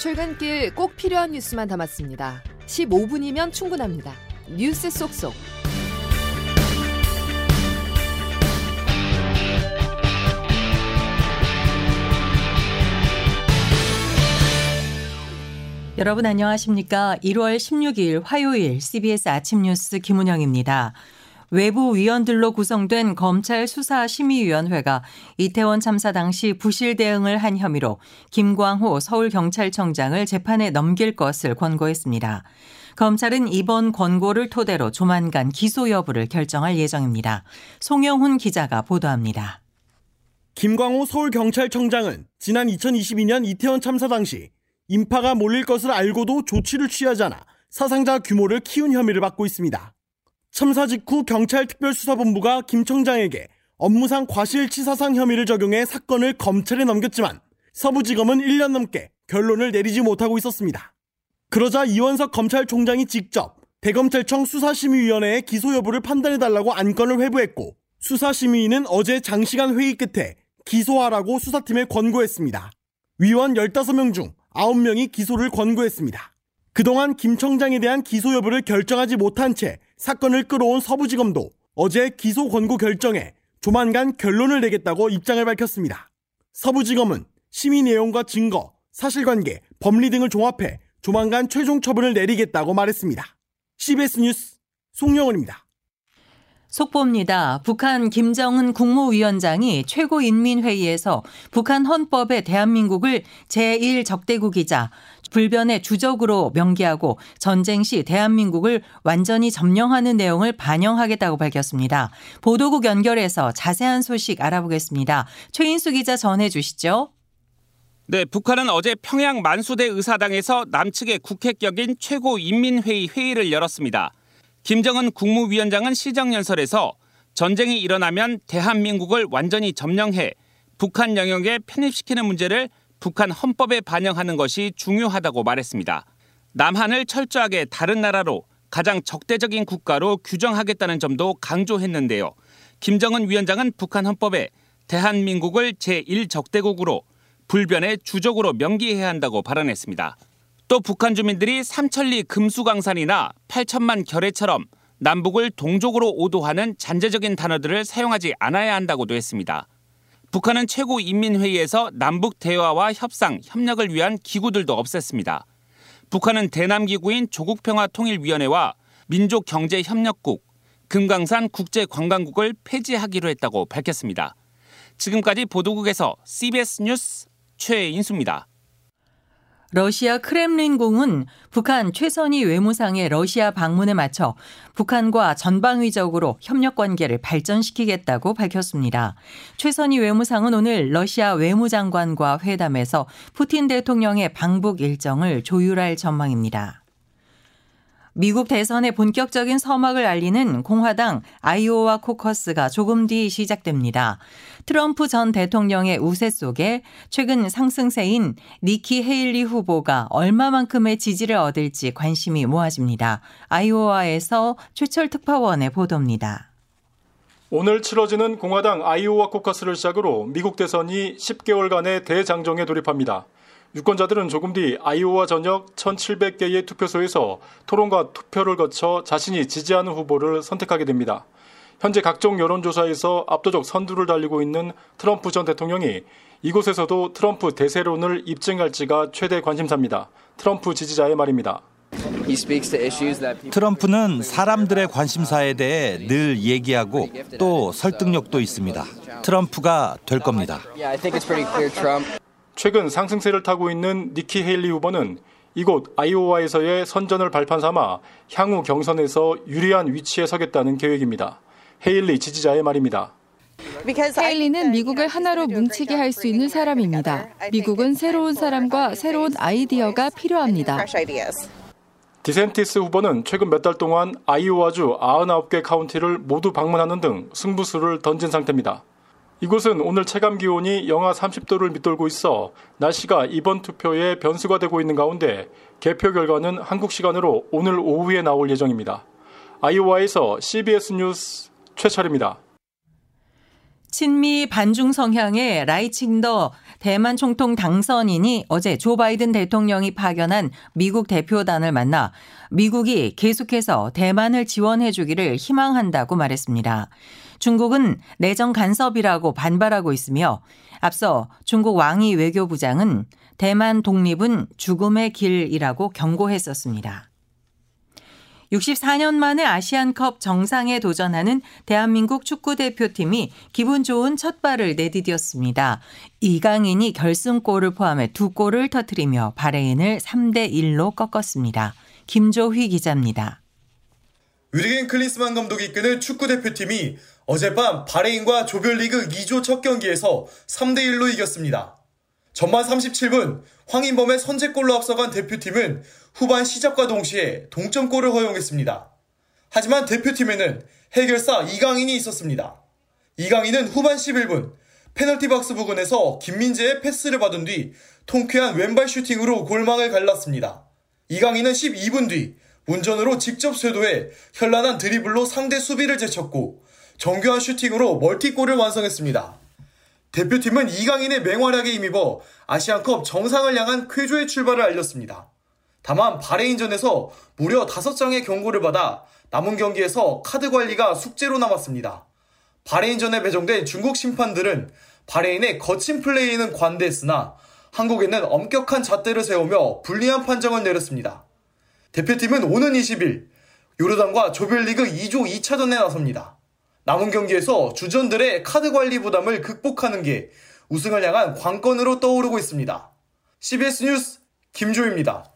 출근길 꼭 필요한 뉴스만 담았습니다. 15분이면 충분합니다. 뉴스 속속. 여러분 안녕하십니까? 1월 16일 화요일 CBS 아침 뉴스 김은영입니다. 외부 위원들로 구성된 검찰 수사 심의위원회가 이태원 참사 당시 부실 대응을 한 혐의로 김광호 서울경찰청장을 재판에 넘길 것을 권고했습니다. 검찰은 이번 권고를 토대로 조만간 기소 여부를 결정할 예정입니다. 송영훈 기자가 보도합니다. 김광호 서울경찰청장은 지난 2022년 이태원 참사 당시 인파가 몰릴 것을 알고도 조치를 취하지 않아 사상자 규모를 키운 혐의를 받고 있습니다. 참사 직후 경찰 특별수사본부가 김 청장에게 업무상 과실치사상 혐의를 적용해 사건을 검찰에 넘겼지만 서부지검은 1년 넘게 결론을 내리지 못하고 있었습니다. 그러자 이원석 검찰총장이 직접 대검찰청 수사심의위원회에 기소 여부를 판단해달라고 안건을 회부했고 수사심의위는 어제 장시간 회의 끝에 기소하라고 수사팀에 권고했습니다. 위원 15명 중 9명이 기소를 권고했습니다. 그동안 김 청장에 대한 기소 여부를 결정하지 못한 채 사건을 끌어온 서부지검도 어제 기소 권고 결정에 조만간 결론을 내겠다고 입장을 밝혔습니다. 서부지검은 심의 내용과 증거, 사실관계, 법리 등을 종합해 조만간 최종 처분을 내리겠다고 말했습니다. CBS 뉴스 송영원입니다. 속보입니다. 북한 김정은 국무위원장이 최고인민회의에서 북한 헌법에 대한민국을 제1적대국이자 불변의 주적으로 명기하고 전쟁 시 대한민국을 완전히 점령하는 내용을 반영하겠다고 밝혔습니다. 보도국 연결해서 자세한 소식 알아보겠습니다. 최인수 기자 전해 주시죠. 네, 북한은 어제 평양 만수대 의사당에서 남측의 국회격인 최고인민회의 회의를 열었습니다. 김정은 국무위원장은 시정연설에서 전쟁이 일어나면 대한민국을 완전히 점령해 북한 영역에 편입시키는 문제를 북한 헌법에 반영하는 것이 중요하다고 말했습니다. 남한을 철저하게 다른 나라로 가장 적대적인 국가로 규정하겠다는 점도 강조했는데요. 김정은 위원장은 북한 헌법에 대한민국을 제1적대국으로 불변의 주적으로 명기해야 한다고 발언했습니다. 또 북한 주민들이 삼천리 금수강산이나 8천만 결의처럼 남북을 동족으로 오도하는 잔재적인 단어들을 사용하지 않아야 한다고도 했습니다. 북한은 최고인민회의에서 남북 대화와 협상, 협력을 위한 기구들도 없앴습니다. 북한은 대남기구인 조국평화통일위원회와 민족경제협력국, 금강산 국제관광국을 폐지하기로 했다고 밝혔습니다. 지금까지 보도국에서 CBS 뉴스 최인수입니다. 러시아 크렘린궁은 북한 최선희 외무상의 러시아 방문에 맞춰 북한과 전방위적으로 협력 관계를 발전시키겠다고 밝혔습니다. 최선희 외무상은 오늘 러시아 외무장관과 회담에서 푸틴 대통령의 방북 일정을 조율할 전망입니다. 미국 대선의 본격적인 서막을 알리는 공화당 아이오와 코커스가 조금 뒤 시작됩니다. 트럼프 전 대통령의 우세 속에 최근 상승세인 니키 헤일리 후보가 얼마만큼의 지지를 얻을지 관심이 모아집니다. 아이오와에서 최철 특파원의 보도입니다. 오늘 치러지는 공화당 아이오와 코커스를 시작으로 미국 대선이 10개월간의 대장정에 돌입합니다. 유권자들은 조금 뒤 아이오와 전역 1,700개의 투표소에서 토론과 투표를 거쳐 자신이 지지하는 후보를 선택하게 됩니다. 현재 각종 여론조사에서 압도적 선두를 달리고 있는 트럼프 전 대통령이 이곳에서도 트럼프 대세론을 입증할지가 최대 관심사입니다. 트럼프 지지자의 말입니다. 트럼프는 사람들의 관심사에 대해 늘 얘기하고 또 설득력도 있습니다. 트럼프가 될 겁니다. 최근 상승세를 타고 있는 니키 헤일리 후보는 이곳 아이오와에서의 선전을 발판 삼아 향후 경선에서 유리한 위치에 서겠다는 계획입니다. 헤일리 지지자의 말입니다. 헤일리는 미국을 하나로 뭉치게 할 수 있는 사람입니다. 미국은 새로운 사람과 새로운 아이디어가 필요합니다. 디샌티스 후보는 최근 몇 달 동안 아이오와주 99개 카운티를 모두 방문하는 등 승부수를 던진 상태입니다. 이곳은 오늘 체감 기온이 영하 30도를 밑돌고 있어 날씨가 이번 투표에 변수가 되고 있는 가운데 개표 결과는 한국 시간으로 오늘 오후에 나올 예정입니다. 아이오와에서 CBS 뉴스 최철입니다. 친미 반중 성향의 라이칭더 대만 총통 당선인이 어제 조 바이든 대통령이 파견한 미국 대표단을 만나 미국이 계속해서 대만을 지원해 주기를 희망한다고 말했습니다. 중국은 내정 간섭이라고 반발하고 있으며 앞서 중국 왕이 외교부장은 대만 독립은 죽음의 길이라고 경고했었습니다. 64년 만에 아시안컵 정상에 도전하는 대한민국 축구대표팀이 기분 좋은 첫 발을 내디뎠습니다. 이강인이 결승골을 포함해 두 골을 터뜨리며 바레인을 3대 1로 꺾었습니다. 김조휘 기자입니다. 위리겐 클린스만 감독이 이끄는 축구대표팀이 어젯밤 바레인과 조별리그 2조 첫 경기에서 3대1로 이겼습니다. 전반 37분 황인범의 선제골로 앞서간 대표팀은 후반 시작과 동시에 동점골을 허용했습니다. 하지만 대표팀에는 해결사 이강인이 있었습니다. 이강인은 후반 11분 페널티 박스 부근에서 김민재의 패스를 받은 뒤 통쾌한 왼발 슈팅으로 골망을 갈랐습니다. 이강인은 12분 뒤 운전으로 직접 쇄도해 현란한 드리블로 상대 수비를 제쳤고 정교한 슈팅으로 멀티골을 완성했습니다. 대표팀은 이강인의 맹활약에 힘입어 아시안컵 정상을 향한 쾌조의 출발을 알렸습니다. 다만 바레인전에서 무려 5장의 경고를 받아 남은 경기에서 카드 관리가 숙제로 남았습니다. 바레인전에 배정된 중국 심판들은 바레인의 거친 플레이는 관대했으나 한국에는 엄격한 잣대를 세우며 불리한 판정을 내렸습니다. 대표팀은 오는 20일 요르단과 조별리그 2조 2차전에 나섭니다. 남은 경기에서 주전들의 카드 관리 부담을 극복하는 게 우승을 향한 관건으로 떠오르고 있습니다. CBS 뉴스 김조입니다.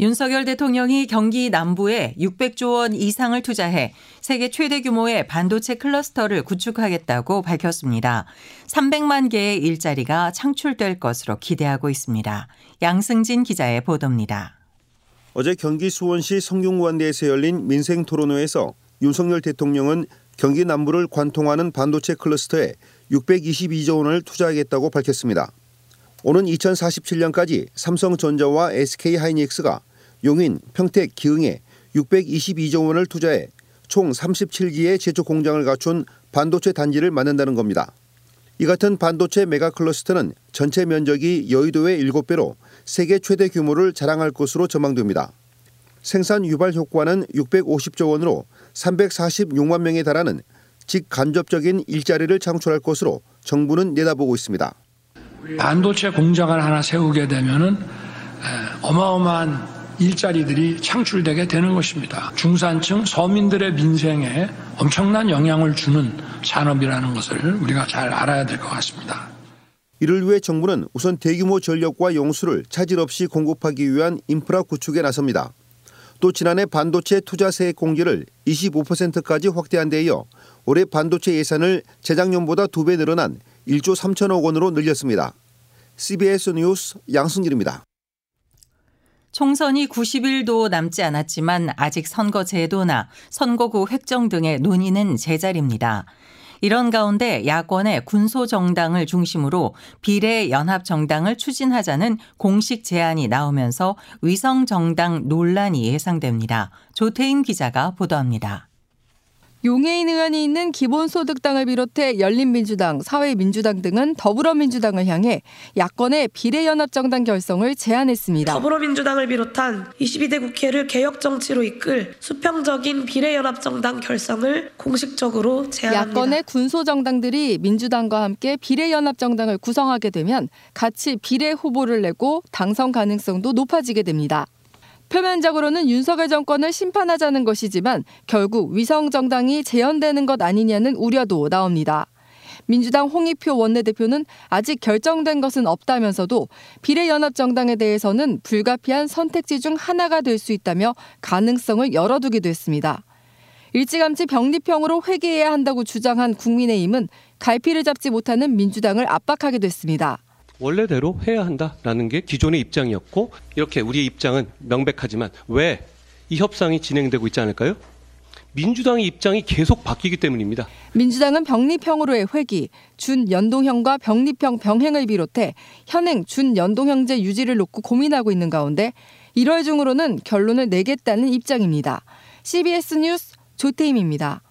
윤석열 대통령이 경기 남부에 600조 원 이상을 투자해 세계 최대 규모의 반도체 클러스터를 구축하겠다고 밝혔습니다. 300만 개의 일자리가 창출될 것으로 기대하고 있습니다. 양승진 기자의 보도입니다. 어제 경기 수원시 성균관대에서 열린 민생 토론회에서 윤석열 대통령은 경기 남부를 관통하는 반도체 클러스터에 622조 원을 투자하겠다고 밝혔습니다. 오는 2047년까지 삼성전자와 SK하이닉스가 용인, 평택, 기흥에 622조 원을 투자해 총 37기의 제조 공장을 갖춘 반도체 단지를 만든다는 겁니다. 이 같은 반도체 메가 클러스터는 전체 면적이 여의도의 7배로 세계 최대 규모를 자랑할 것으로 전망됩니다. 생산 유발 효과는 650조 원으로 346만 명에 달하는 직간접적인 일자리를 창출할 것으로 정부는 내다보고 있습니다. 반도체 공장을 하나 세우게 되면은 어마어마한 일자리들이 창출되게 되는 것입니다. 중산층 서민들의 민생에 엄청난 영향을 주는 산업이라는 것을 우리가 잘 알아야 될 것 같습니다. 이를 위해 정부는 우선 대규모 전력과 용수를 차질 없이 공급하기 위한 인프라 구축에 나섭니다. 또 지난해 반도체 투자세 공제를 25%까지 확대한 데 이어 올해 반도체 예산을 재작년보다 두배 늘어난 1조 3천억 원으로 늘렸습니다. CBS 뉴스 양승길입니다. 총선이 90일도 남지 않았지만 아직 선거 제도나 선거구 획정 등의 논의는 제자리입니다. 이런 가운데 야권의 군소정당을 중심으로 비례연합정당을 추진하자는 공식 제안이 나오면서 위성정당 논란이 예상됩니다. 조태인 기자가 보도합니다. 용해인 의원이 있는 기본소득당을 비롯해 열린민주당, 사회민주당 등은 더불어민주당을 향해 야권의 비례연합정당 결성을 제안했습니다. 더불어민주당을 비롯한 22대 국회를 개혁정치로 이끌 수평적인 비례연합정당 결성을 공식적으로 제안합니다. 야권의 군소정당들이 민주당과 함께 비례연합정당을 구성하게 되면 같이 비례 후보를 내고 당선 가능성도 높아지게 됩니다. 표면적으로는 윤석열 정권을 심판하자는 것이지만 결국 위성 정당이 재현되는 것 아니냐는 우려도 나옵니다. 민주당 홍익표 원내대표는 아직 결정된 것은 없다면서도 비례연합정당에 대해서는 불가피한 선택지 중 하나가 될 수 있다며 가능성을 열어두기도 했습니다. 일찌감치 병립형으로 회귀해야 한다고 주장한 국민의힘은 갈피를 잡지 못하는 민주당을 압박하기도 했습니다. 원래대로 해야 한다라는 게 기존의 입장이었고 이렇게 우리의 입장은 명백하지만 왜 이 협상이 진행되고 있지 않을까요? 민주당의 입장이 계속 바뀌기 때문입니다. 민주당은 병립형으로의 회기, 준연동형과 병립형 병행을 비롯해 현행 준연동형제 유지를 놓고 고민하고 있는 가운데 1월 중으로는 결론을 내겠다는 입장입니다. CBS 뉴스 조태임입니다.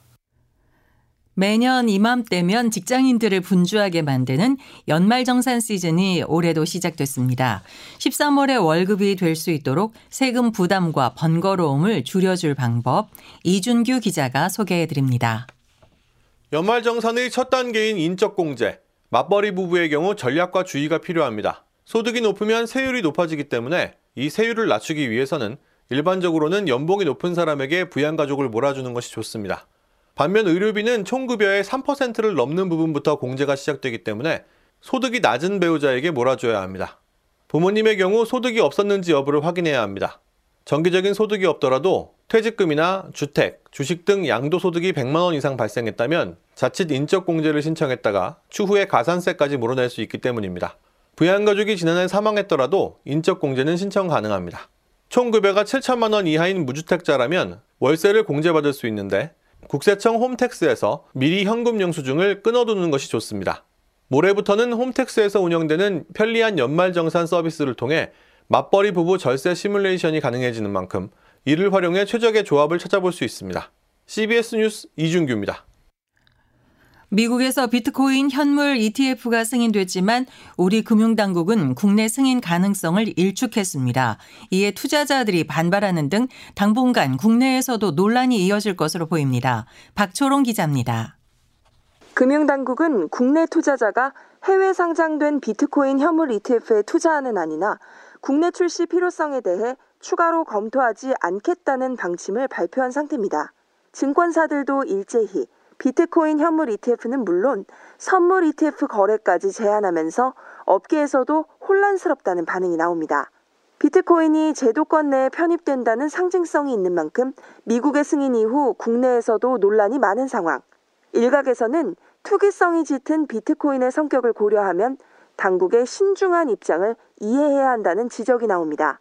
매년 이맘때면 직장인들을 분주하게 만드는 연말정산 시즌이 올해도 시작됐습니다. 13월에 월급이 될 수 있도록 세금 부담과 번거로움을 줄여줄 방법 이준규 기자가 소개해 드립니다. 연말정산의 첫 단계인 인적공제, 맞벌이 부부의 경우 전략과 주의가 필요합니다. 소득이 높으면 세율이 높아지기 때문에 이 세율을 낮추기 위해서는 일반적으로는 연봉이 높은 사람에게 부양가족을 몰아주는 것이 좋습니다. 반면 의료비는 총급여의 3%를 넘는 부분부터 공제가 시작되기 때문에 소득이 낮은 배우자에게 몰아줘야 합니다. 부모님의 경우 소득이 없었는지 여부를 확인해야 합니다. 정기적인 소득이 없더라도 퇴직금이나 주택, 주식 등 양도소득이 100만 원 이상 발생했다면 자칫 인적공제를 신청했다가 추후에 가산세까지 물어낼 수 있기 때문입니다. 부양가족이 지난해 사망했더라도 인적공제는 신청 가능합니다. 총 급여가 7천만 원 이하인 무주택자라면 월세를 공제받을 수 있는데 국세청 홈택스에서 미리 현금 영수증을 끊어두는 것이 좋습니다. 모레부터는 홈택스에서 운영되는 편리한 연말정산 서비스를 통해 맞벌이 부부 절세 시뮬레이션이 가능해지는 만큼 이를 활용해 최적의 조합을 찾아볼 수 있습니다. CBS 뉴스 이준규입니다. 미국에서 비트코인 현물 ETF가 승인됐지만 우리 금융당국은 국내 승인 가능성을 일축했습니다. 이에 투자자들이 반발하는 등 당분간 국내에서도 논란이 이어질 것으로 보입니다. 박초롱 기자입니다. 금융당국은 국내 투자자가 해외 상장된 비트코인 현물 ETF에 투자하는 안이나 국내 출시 필요성에 대해 추가로 검토하지 않겠다는 방침을 발표한 상태입니다. 증권사들도 일제히 비트코인 현물 ETF는 물론 선물 ETF 거래까지 제한하면서 업계에서도 혼란스럽다는 반응이 나옵니다. 비트코인이 제도권 내에 편입된다는 상징성이 있는 만큼 미국의 승인 이후 국내에서도 논란이 많은 상황. 일각에서는 투기성이 짙은 비트코인의 성격을 고려하면 당국의 신중한 입장을 이해해야 한다는 지적이 나옵니다.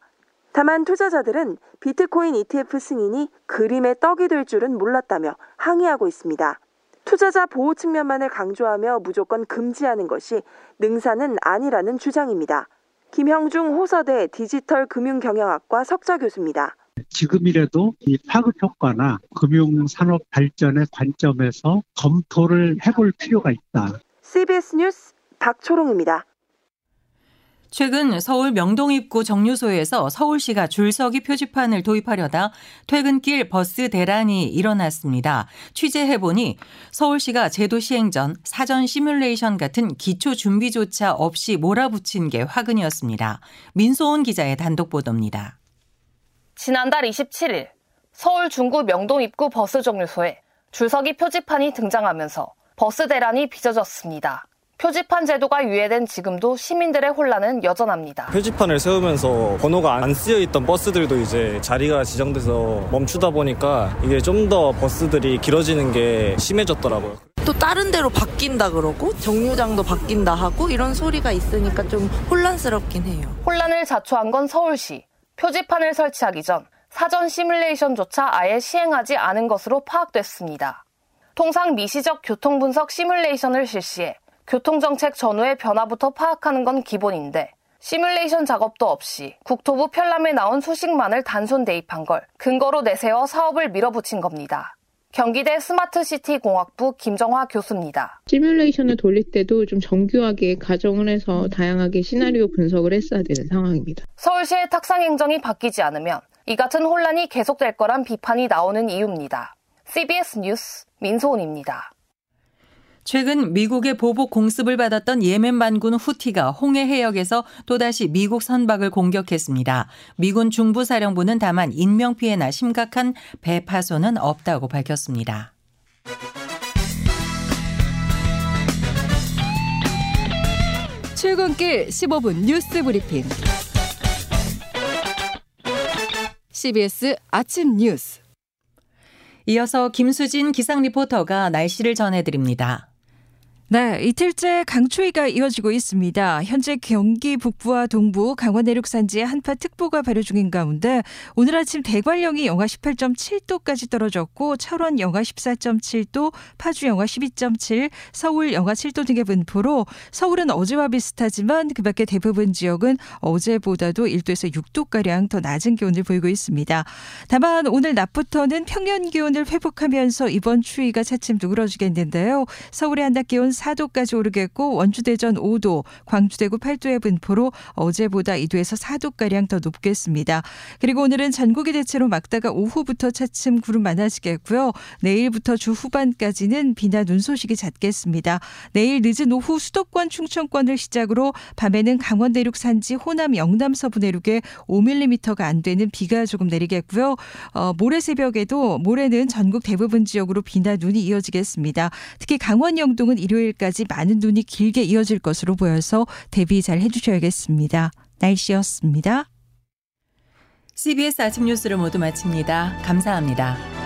다만 투자자들은 비트코인 ETF 승인이 그림의 떡이 될 줄은 몰랐다며 항의하고 있습니다. 투자자 보호 측면만을 강조하며 무조건 금지하는 것이 능사는 아니라는 주장입니다. 김형중 호서대 디지털 금융경영학과 석좌 교수입니다. 지금이라도 이 파급 효과나 금융산업 발전의 관점에서 검토를 해볼 필요가 있다. CBS 뉴스 박초롱입니다. 최근 서울 명동 입구 정류소에서 서울시가 줄서기 표지판을 도입하려다 퇴근길 버스 대란이 일어났습니다. 취재해보니 서울시가 제도 시행 전 사전 시뮬레이션 같은 기초 준비조차 없이 몰아붙인 게 화근이었습니다. 민소은 기자의 단독 보도입니다. 지난달 27일 서울 중구 명동 입구 버스 정류소에 줄서기 표지판이 등장하면서 버스 대란이 빚어졌습니다. 표지판 제도가 유예된 지금도 시민들의 혼란은 여전합니다. 표지판을 세우면서 번호가 안 쓰여 있던 버스들도 이제 자리가 지정돼서 멈추다 보니까 이게 좀 더 버스들이 길어지는 게 심해졌더라고요. 또 다른 데로 바뀐다 그러고 정류장도 바뀐다 하고 이런 소리가 있으니까 좀 혼란스럽긴 해요. 혼란을 자초한 건 서울시. 표지판을 설치하기 전 사전 시뮬레이션조차 아예 시행하지 않은 것으로 파악됐습니다. 통상 미시적 교통 분석 시뮬레이션을 실시해 교통정책 전후의 변화부터 파악하는 건 기본인데 시뮬레이션 작업도 없이 국토부 편람에 나온 수식만을 단순 대입한 걸 근거로 내세워 사업을 밀어붙인 겁니다. 경기대 스마트시티 공학부 김정화 교수입니다. 시뮬레이션을 돌릴 때도 좀 정교하게 가정을 해서 다양하게 시나리오 분석을 했어야 되는 상황입니다. 서울시의 탁상 행정이 바뀌지 않으면 이 같은 혼란이 계속될 거란 비판이 나오는 이유입니다. CBS 뉴스 민소은입니다. 최근 미국의 보복 공습을 받았던 예멘 반군 후티가 홍해 해역에서 또다시 미국 선박을 공격했습니다. 미군 중부사령부는 다만 인명피해나 심각한 배 파손은 없다고 밝혔습니다. 출근길 15분 뉴스 브리핑. CBS 아침 뉴스. 이어서 김수진 기상 리포터가 날씨를 전해드립니다. 네, 이틀째 강추위가 이어지고 있습니다. 현재 경기 북부와 동부, 강원 내륙 산지에 한파 특보가 발효 중인 가운데 오늘 아침 대관령이 영하 18.7도까지 떨어졌고 철원 영하 14.7도, 파주 영하 12.7, 서울 영하 7도 등의 분포로 서울은 어제와 비슷하지만 그밖에 대부분 지역은 어제보다도 1도에서 6도 가량 더 낮은 기온을 보이고 있습니다. 다만 오늘 낮부터는 평년 기온을 회복하면서 이번 추위가 차츰 누그러지겠는데요. 서울의 한낮 기온 4도까지 오르겠고 원주 대전 5도, 광주 대구 8도의 분포로 어제보다 2도에서 4도가량 더 높겠습니다. 그리고 오늘은 전국이 대체로 막다가 오후부터 차츰 구름 많아지겠고요. 내일부터 주 후반까지는 비나 눈 소식이 잦겠습니다. 내일 늦은 오후 수도권 충청권을 시작으로 밤에는 강원 내륙 산지 호남 영남 서부 내륙에 5mm가 안 되는 비가 조금 내리겠고요. 어, 모레 새벽에도 모레는 전국 대부분 지역으로 비나 눈이 이어지겠습니다. 특히 강원 영동은 일 요일까지 많은 눈이 길게 이어질 것으로 보여서 대비 잘 해주셔야겠습니다. 날씨였습니다. CBS 아침 뉴스를 모두 마칩니다. 감사합니다.